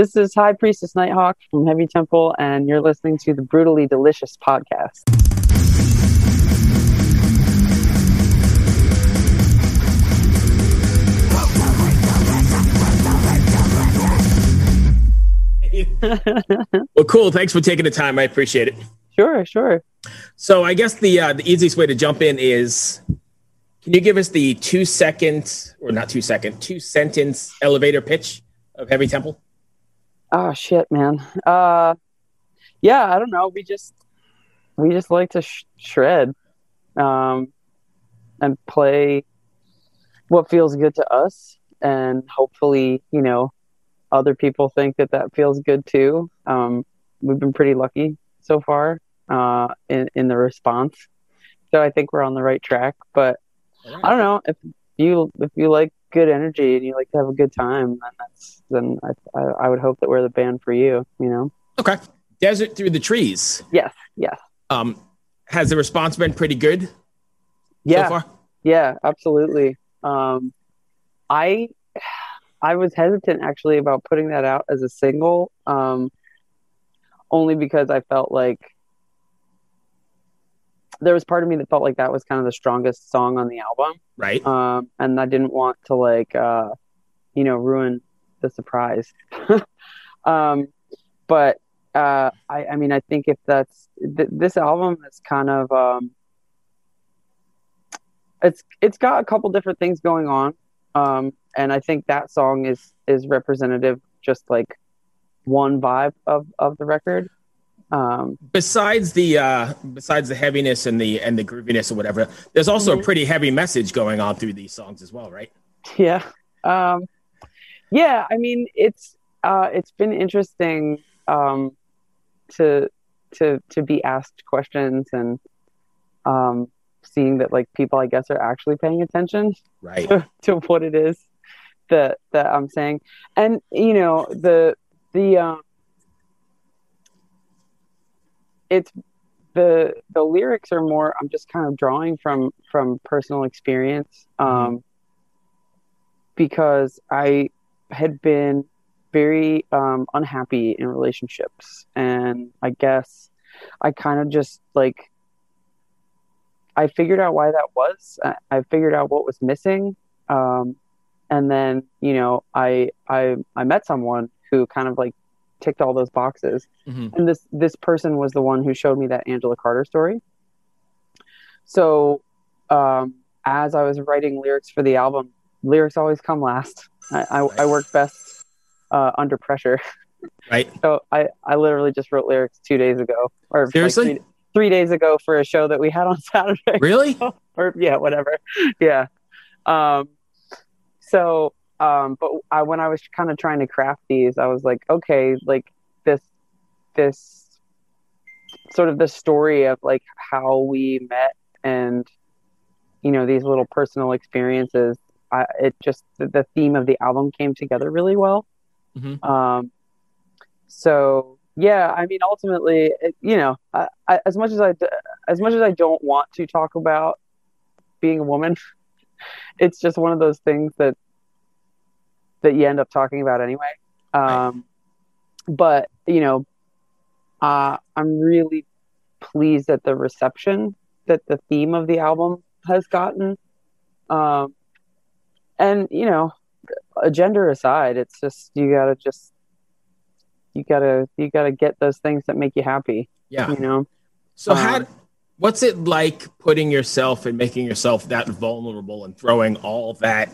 This is High Priestess Nighthawk from Heavy Temple, and you're listening to the Brutally Delicious podcast. well, cool. Thanks for taking the time. I appreciate it. Sure, sure. So I guess the uh, the easiest way to jump in is, can you give us the two second or not two second two sentence elevator pitch of Heavy Temple? Oh shit, man. Uh, yeah, I don't know. We just we just like to sh- shred, um, and play what feels good to us, and hopefully, you know, other people think that that feels good too. Um, we've been pretty lucky so far uh, in in the response, so I think we're on the right track. But. I don't know if you if you like good energy and you like to have a good time, then that's then I, I, I would hope that we're the band for you. You know. Okay. Desert through the trees. Yes. Yes. Um, has the response been pretty good? Yeah. So yeah. Absolutely. Um, I I was hesitant actually about putting that out as a single, um, only because I felt like there was part of me that felt like that was kind of the strongest song on the album, right? Um, and I didn't want to like, uh, you know, ruin the surprise. um, but uh, I, I mean, I think if that's th- this album is kind of um, it's it's got a couple different things going on. Um, and I think that song is is representative, just like one vibe of of the record. Um, besides the uh, besides the heaviness and the and the grooviness or whatever, there's also mm-hmm. a pretty heavy message going on through these songs as well, right? Yeah, um, yeah. I mean, it's uh, it's been interesting um, to to to be asked questions and um, seeing that like people, I guess, are actually paying attention right to, to what it is that that I'm saying. And you know, the the um it's the the lyrics are more I'm just kind of drawing from from personal experience mm-hmm. um because I had been very um unhappy in relationships and I guess I kind of just like I figured out why that was. I figured out what was missing. Um, and then you know I I I met someone who kind of like ticked all those boxes, mm-hmm. and this this person was the one who showed me that Angela Carter story. So um, as I was writing lyrics for the album, lyrics always come last. I I, right. I work best uh, under pressure. Right. so I I literally just wrote lyrics two days ago, or seriously. Like three, three days ago for a show that we had on Saturday. Really? or yeah, whatever. Yeah. Um, so um but I, when i was kind of trying to craft these i was like okay like this this sort of the story of like how we met and you know these little personal experiences I, it just the, the theme of the album came together really well mm-hmm. um so yeah i mean ultimately it, you know I, I, as much as i as much as i don't want to talk about being a woman it's just one of those things that that you end up talking about anyway. Um, right. But you know, uh, I'm really pleased at the reception that the theme of the album has gotten. Um, and you know, a gender aside, it's just you gotta just you gotta you gotta get those things that make you happy. Yeah, you know. So um, how what's it like putting yourself and making yourself that vulnerable and throwing all that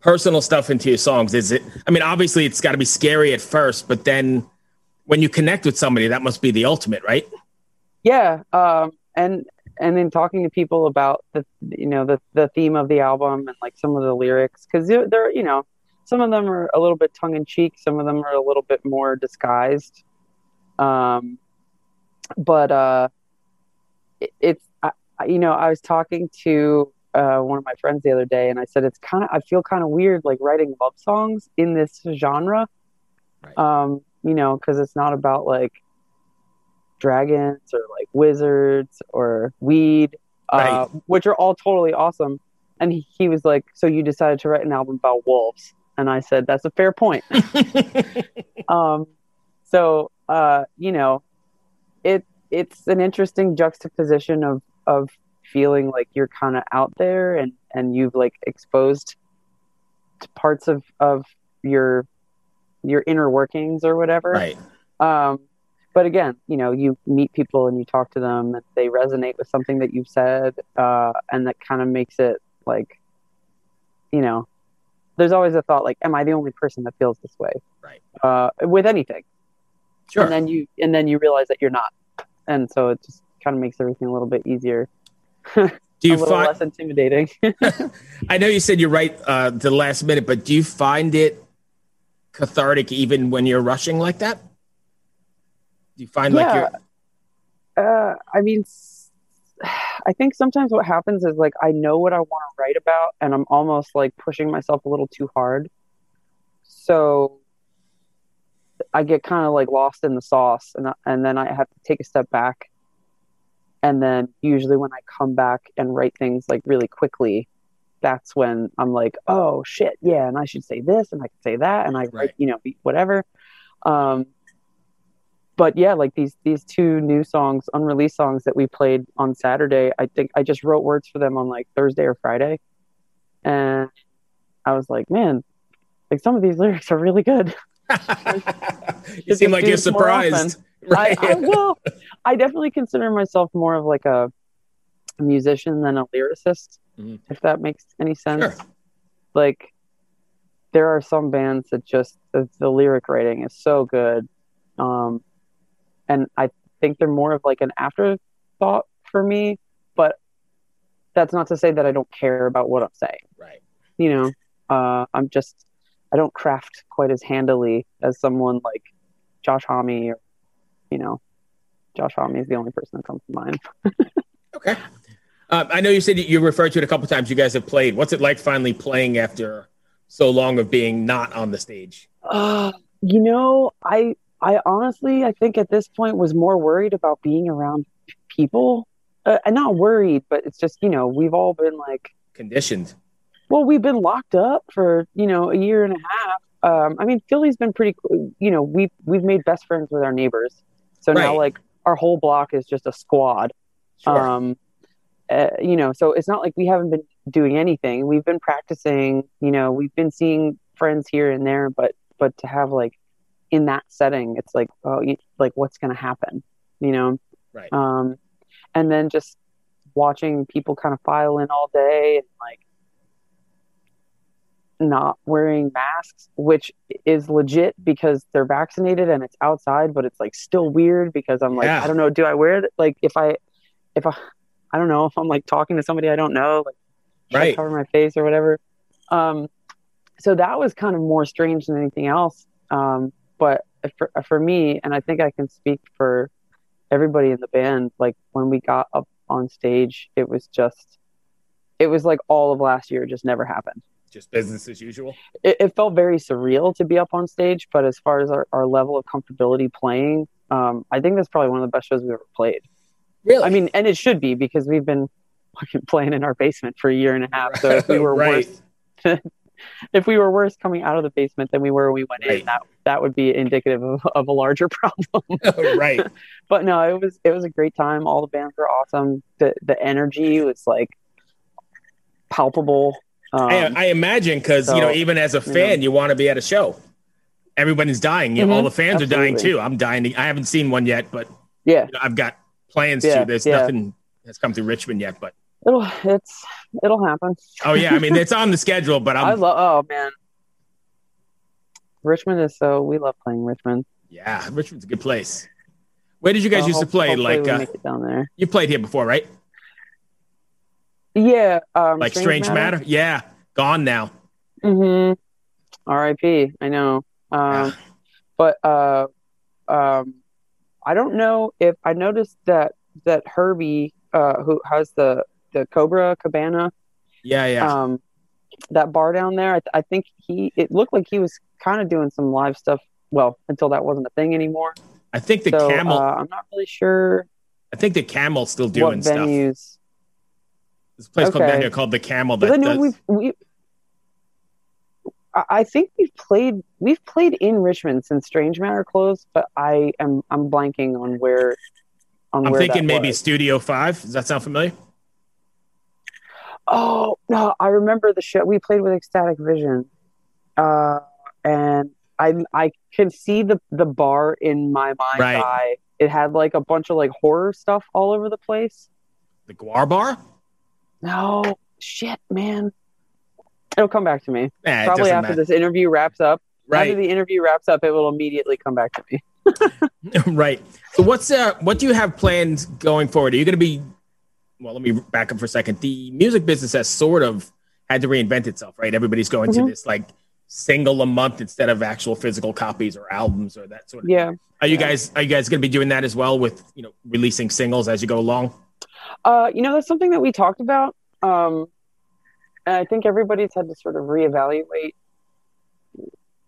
personal stuff into your songs? Is it? I mean, obviously, it's got to be scary at first, but then when you connect with somebody, that must be the ultimate, right? Yeah, um, and and then talking to people about the you know the the theme of the album and like some of the lyrics because they're, you know some of them are a little bit tongue in cheek, some of them are a little bit more disguised. Um, but uh it's I, you know I was talking to uh, one of my friends the other day, and I said it's kind of I feel kind of weird like writing love songs in this genre, right. um, you know, because it's not about like dragons or like wizards or weed, uh, right. which are all totally awesome. And he, he was like, "So you decided to write an album about wolves?" and I said, "That's a fair point." um, so uh, you know, it it's an interesting juxtaposition of of feeling like you're kind of out there and and you've like exposed parts of of your your inner workings or whatever. Right. Um, but again, you know, you meet people and you talk to them, and they resonate with something that you've said, uh, and that kind of makes it like, you know, there's always a thought like, am I the only person that feels this way? Right. Uh, with anything. Sure. And then you and then you realize that you're not, and so it just kind of makes everything a little bit easier. Do you a little find? less intimidating. I know you said you're right uh, the last minute, but do you find it cathartic even when you're rushing like that? Do you find like Yeah. you're uh, I mean, I think sometimes what happens is like I know what I want to write about, and I'm almost like pushing myself a little too hard. So I get kind of like lost in the sauce, and and then I have to take a step back. And then usually when I come back and write things like really quickly, that's when I'm like, oh shit, yeah, and I should say this, and I can say that, and I Right. write, you know, whatever. Um, but yeah, like these these two new songs, unreleased songs that we played on Saturday, I think I just wrote words for them on like Thursday or Friday, and I was like, man, like some of these lyrics are really good. you seem like you're this more often. surprised. I, Right. I will. I definitely consider myself more of like a, a musician than a lyricist, Mhm. if that makes any sense. Sure. Like, there are some bands that just the, the lyric writing is so good, um, and I think they're more of like an afterthought for me. But that's not to say that I don't care about what I'm saying right. you know uh, i'm just i don't craft quite as handily as someone like josh homme or you know josh homme is the only person that comes to mind Okay. Uh, I know you said you- referred to it a couple times. You guys have played. What's it like finally playing after so long of being not on the stage? uh, you know i i honestly i think at this point was more worried about being around people uh, and not worried but it's just you know we've all been like Conditioned. well we've been locked up for you know a year and a half um, i mean philly's been pretty you know we've we've made best friends with our neighbors so now like our whole block is just a squad Sure. um uh, you know so it's not like we haven't been doing anything we've been practicing you know we've been seeing friends here and there but but to have like in that setting it's like oh you, like what's going to happen you know Right. um and then just watching people kind of file in all day and like not wearing masks which is legit because they're vaccinated and it's outside but it's like still weird because i'm like Yeah. i don't know do i wear it like if i if i i don't know if i'm like talking to somebody i don't know like Right. cover my face or whatever um so that was kind of more strange than anything else um but for, for me and i think i can speak for everybody in the band like when we got up on stage it was just it was like all of last year just never happened Just business as usual. it, it felt very surreal to be up on stage but as far as our, our level of comfortability playing um, i think that's probably one of the best shows we've ever played Really? i mean and it should be because we've been fucking playing in our basement for a year and a half so if we were Right. worse if we were worse coming out of the basement than we were when we went Right. in that that would be indicative of, of a larger problem right. but no it was it was a great time all the bands were awesome the the energy was like palpable um, I, I imagine because you know, even as a fan, you want to be at a show. Everybody's dying. You know, all the fans are dying too. I'm dying. To, I haven't seen one yet, but yeah you know, I've got plans Yeah, to. There's yeah. nothing that's come through Richmond yet, but it'll it's it'll happen oh yeah, I mean it's on the schedule. But i I'm love oh man richmond is so we love playing richmond yeah, Richmond's a good place. Where did you guys So used to play? Like uh, down there you played here before, right? Yeah um Like Strange, Matter? Yeah, gone now. Mm-hmm. R.I.P. I know. Um, but uh, um, I don't know if I noticed that that Herbie, uh, who has the the Cobra Cabana, Yeah, yeah. um, that bar down there. I, I think he. It looked like he was kind of doing some live stuff. Well, until that wasn't a thing anymore. I think the so camel. uh, I'm not really sure I think the camel's still doing stuff. venues. There's a place called down here called the Camel that I know does. we've we I I think we've played we've played in Richmond since Strange Matter closed, but I am I'm blanking on where. On I'm where thinking maybe was. Studio Five. Does that sound familiar? Oh no, I remember the show we played with Ecstatic Vision, uh, and I I can see the the bar in my mind's Right. eye. It had like a bunch of like horror stuff all over the place. The GWAR Bar. No shit, man. It'll come back to me. Nah, Probably after matter. this interview wraps up. Right. After the interview wraps up, it will immediately come back to me. right. So what's uh what do you have planned going forward? Are you going to be? Well, let me back up for a second. The music business has sort of had to reinvent itself, right? Everybody's going to Mhm. this like single a month instead of actual physical copies or albums or that sort of. Yeah. Are you Yeah. guys are you guys going to be doing that as well with you know releasing singles as you go along? Uh, you know, that's something that we talked about. Um, and I think everybody's had to sort of reevaluate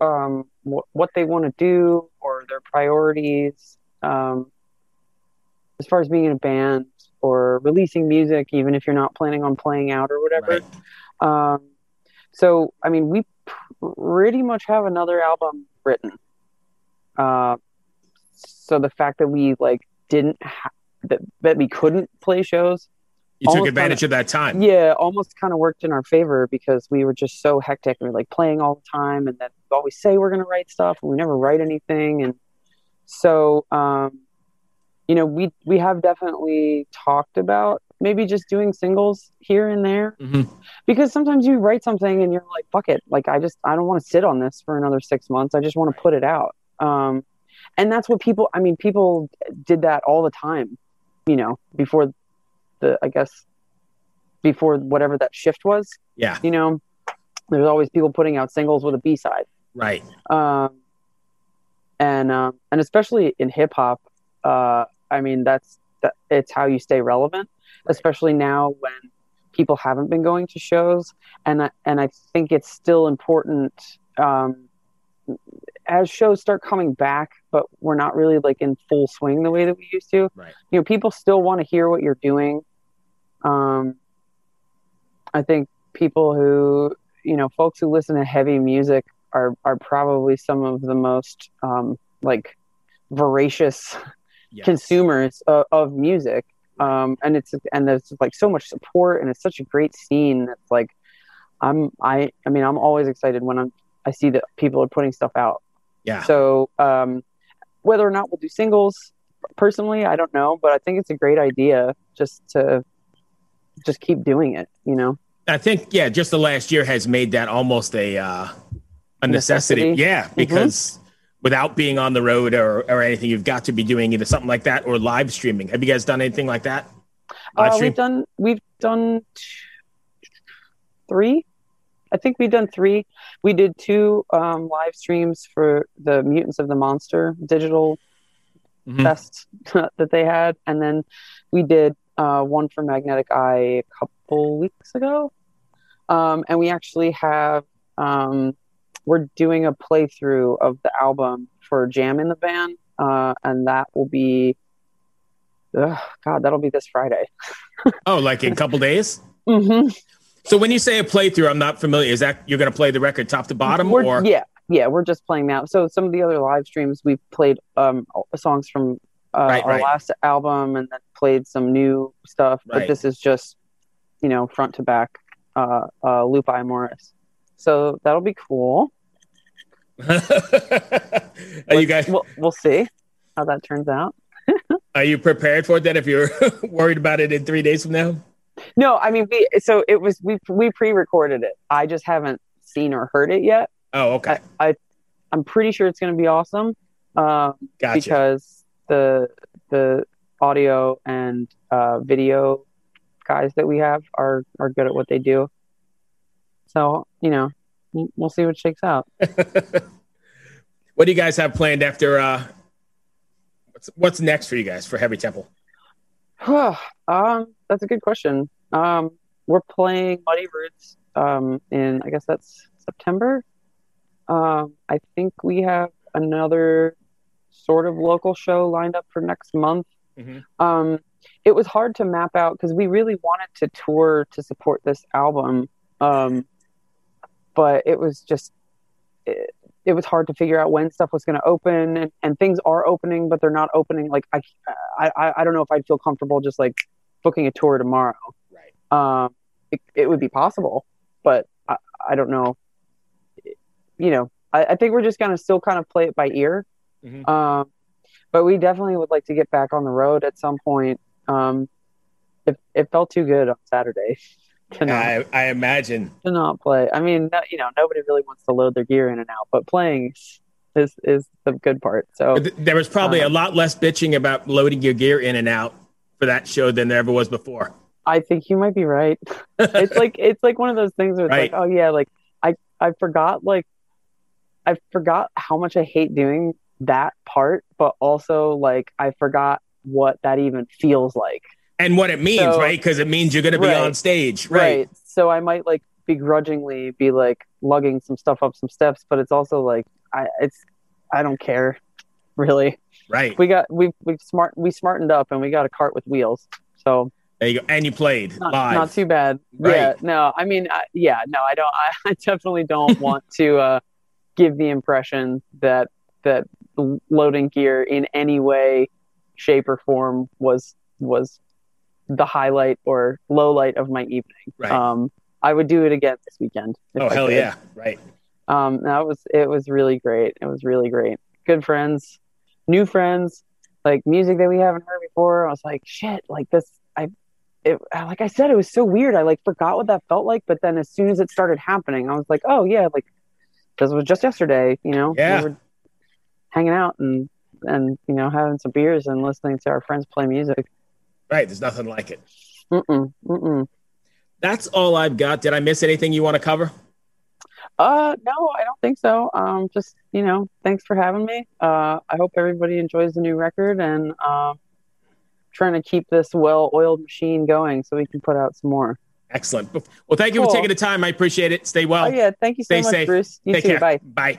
um, what, what they want to do or their priorities um, as far as being in a band or releasing music, even if you're not planning on playing out or whatever. Right. Um, so, I mean, we pretty much have another album written. Uh, so the fact that we like didn't ha- that that we couldn't play shows, You took advantage of that time. yeah, almost kind of worked in our favor because we were just so hectic. We were like playing all the time, and then we always say we're gonna write stuff, and we never write anything. And so, um, you know, we we have definitely talked about maybe just doing singles here and there Mhm. because sometimes you write something and you're like, fuck it, like I just I don't want to sit on this for another six months. I just want to put it out. Um, and that's what people. I mean, people did that all the time. You know, before the I guess before whatever that shift was. Yeah, You know, there's always people putting out singles with a B side. right. Um, and um, and especially in hip hop, uh, I mean that's that, it's how you stay relevant, especially now when people haven't been going to shows, and I, and I think it's still important um, as shows start coming back, but we're not really like in full swing the way that we used to. Right. You know, people still want to hear what you're doing. Um, I think people who you know, folks who listen to heavy music are are probably some of the most um, like voracious Yes. consumers of, of music. Um, and it's and there's like so much support, and it's such a great scene. That's like, I'm I I mean I'm always excited when I'm I see that people are putting stuff out. Yeah. So um, whether or not we'll do singles, personally, I don't know, but I think it's a great idea just to just keep doing it. You know. I think yeah, just the last year has made that almost a uh, a necessity. Necessity. Yeah, because without being on the road or, or anything, you've got to be doing either something like that or live streaming. Have you guys done anything like that? Uh, we've done we've done t- three. I think we've done three. We did two um, live streams for the Mutants of the Monster digital Mhm. fest that they had, and then we did uh, one for Magnetic Eye a couple weeks ago. Um, and we actually have um, we're doing a playthrough of the album for Jam in the Van, uh, and that will be. ugh, God, that'll be this Friday. Oh, like in a couple days. Mm-hmm. So when you say a playthrough, I'm not familiar. Is that you're going to play the record top to bottom, We're- or yeah, yeah, we're just playing that. So some of the other live streams we've played um songs from uh, Right, our right. last album and then played some new stuff. But this is just you know front to back uh uh Lupi Amoris. So that'll be cool. are you guys We'll we'll see how that turns out. are you prepared for that? If you're worried about it in three days from now, No, I mean we so it was we we pre-recorded it. I just haven't seen or heard it yet. oh okay, I, I I'm pretty sure it's going to be awesome. Um, gotcha. because the the audio and uh, video guys that we have are are good at what they do. So you know, we'll we'll see what shakes out. what do you guys have planned after? uh What's what's next for you guys for Heavy Temple? um, that's a good question. Um, we're playing Muddy Roots um, in I guess that's September. Um, I think we have another sort of local show lined up for next month. Mhm. Um, it was hard to map out because we really wanted to tour to support this album, um, but it was just it, was hard to figure out when stuff was going to open and, and things are opening but they're not opening like I, I i don't know if i'd feel comfortable just like booking a tour tomorrow. Right. Um it, it would be possible but i, I don't know. You know i, I think we're just going to still kind of play it by ear. Mhm. um but we definitely would like to get back on the road at some point. Um it, it felt too good on saturday to not I, I imagine to not play. I mean, no, you know, nobody really wants to load their gear in and out, but playing is is the good part. So Th- there was probably a Um, lot less bitching about loading your gear in and out for that show than there ever was before. I think you might be right. It's like it's like one of those things where it's Right. like, oh yeah, like I I forgot like I forgot how much I hate doing that part, but also like I forgot what that even feels like. And what it means, So- right? Because it means you're going to be Right. on stage, right? So I might like begrudgingly be like lugging some stuff up some steps, but it's also like I it's I don't care really. Right. we got we we smart we smartened up and we got a cart with wheels so There you go. And you played not, live. not too bad Right. yeah no i mean I, yeah no i don't I, I definitely don't want to uh give the impression that that loading gear in any way shape or form was was the highlight or low light of my evening right. um i would do it again this weekend oh I hell could. yeah! Right. um it was it was really great it was really great good friends new friends like music that we haven't heard before i was like shit like this i it like i said it was so weird i like forgot what that felt like but then as soon as it started happening i was like oh yeah like this was just yesterday you know Yeah. we were hanging out and and you know having some beers and listening to our friends play music Right. There's nothing like it. mm-mm, mm-mm. That's all I've got. Did I miss anything you want to cover? Uh, no, I don't think so. Um, just you know, thanks for having me. Uh, I hope everybody enjoys the new record and um, trying to keep this well-oiled machine going so we can put out some more. Excellent. Well, thank you for taking the time. I appreciate it. Stay well. oh yeah, thank you so stay much, safe. Bruce. You Take too. care. Bye. Bye.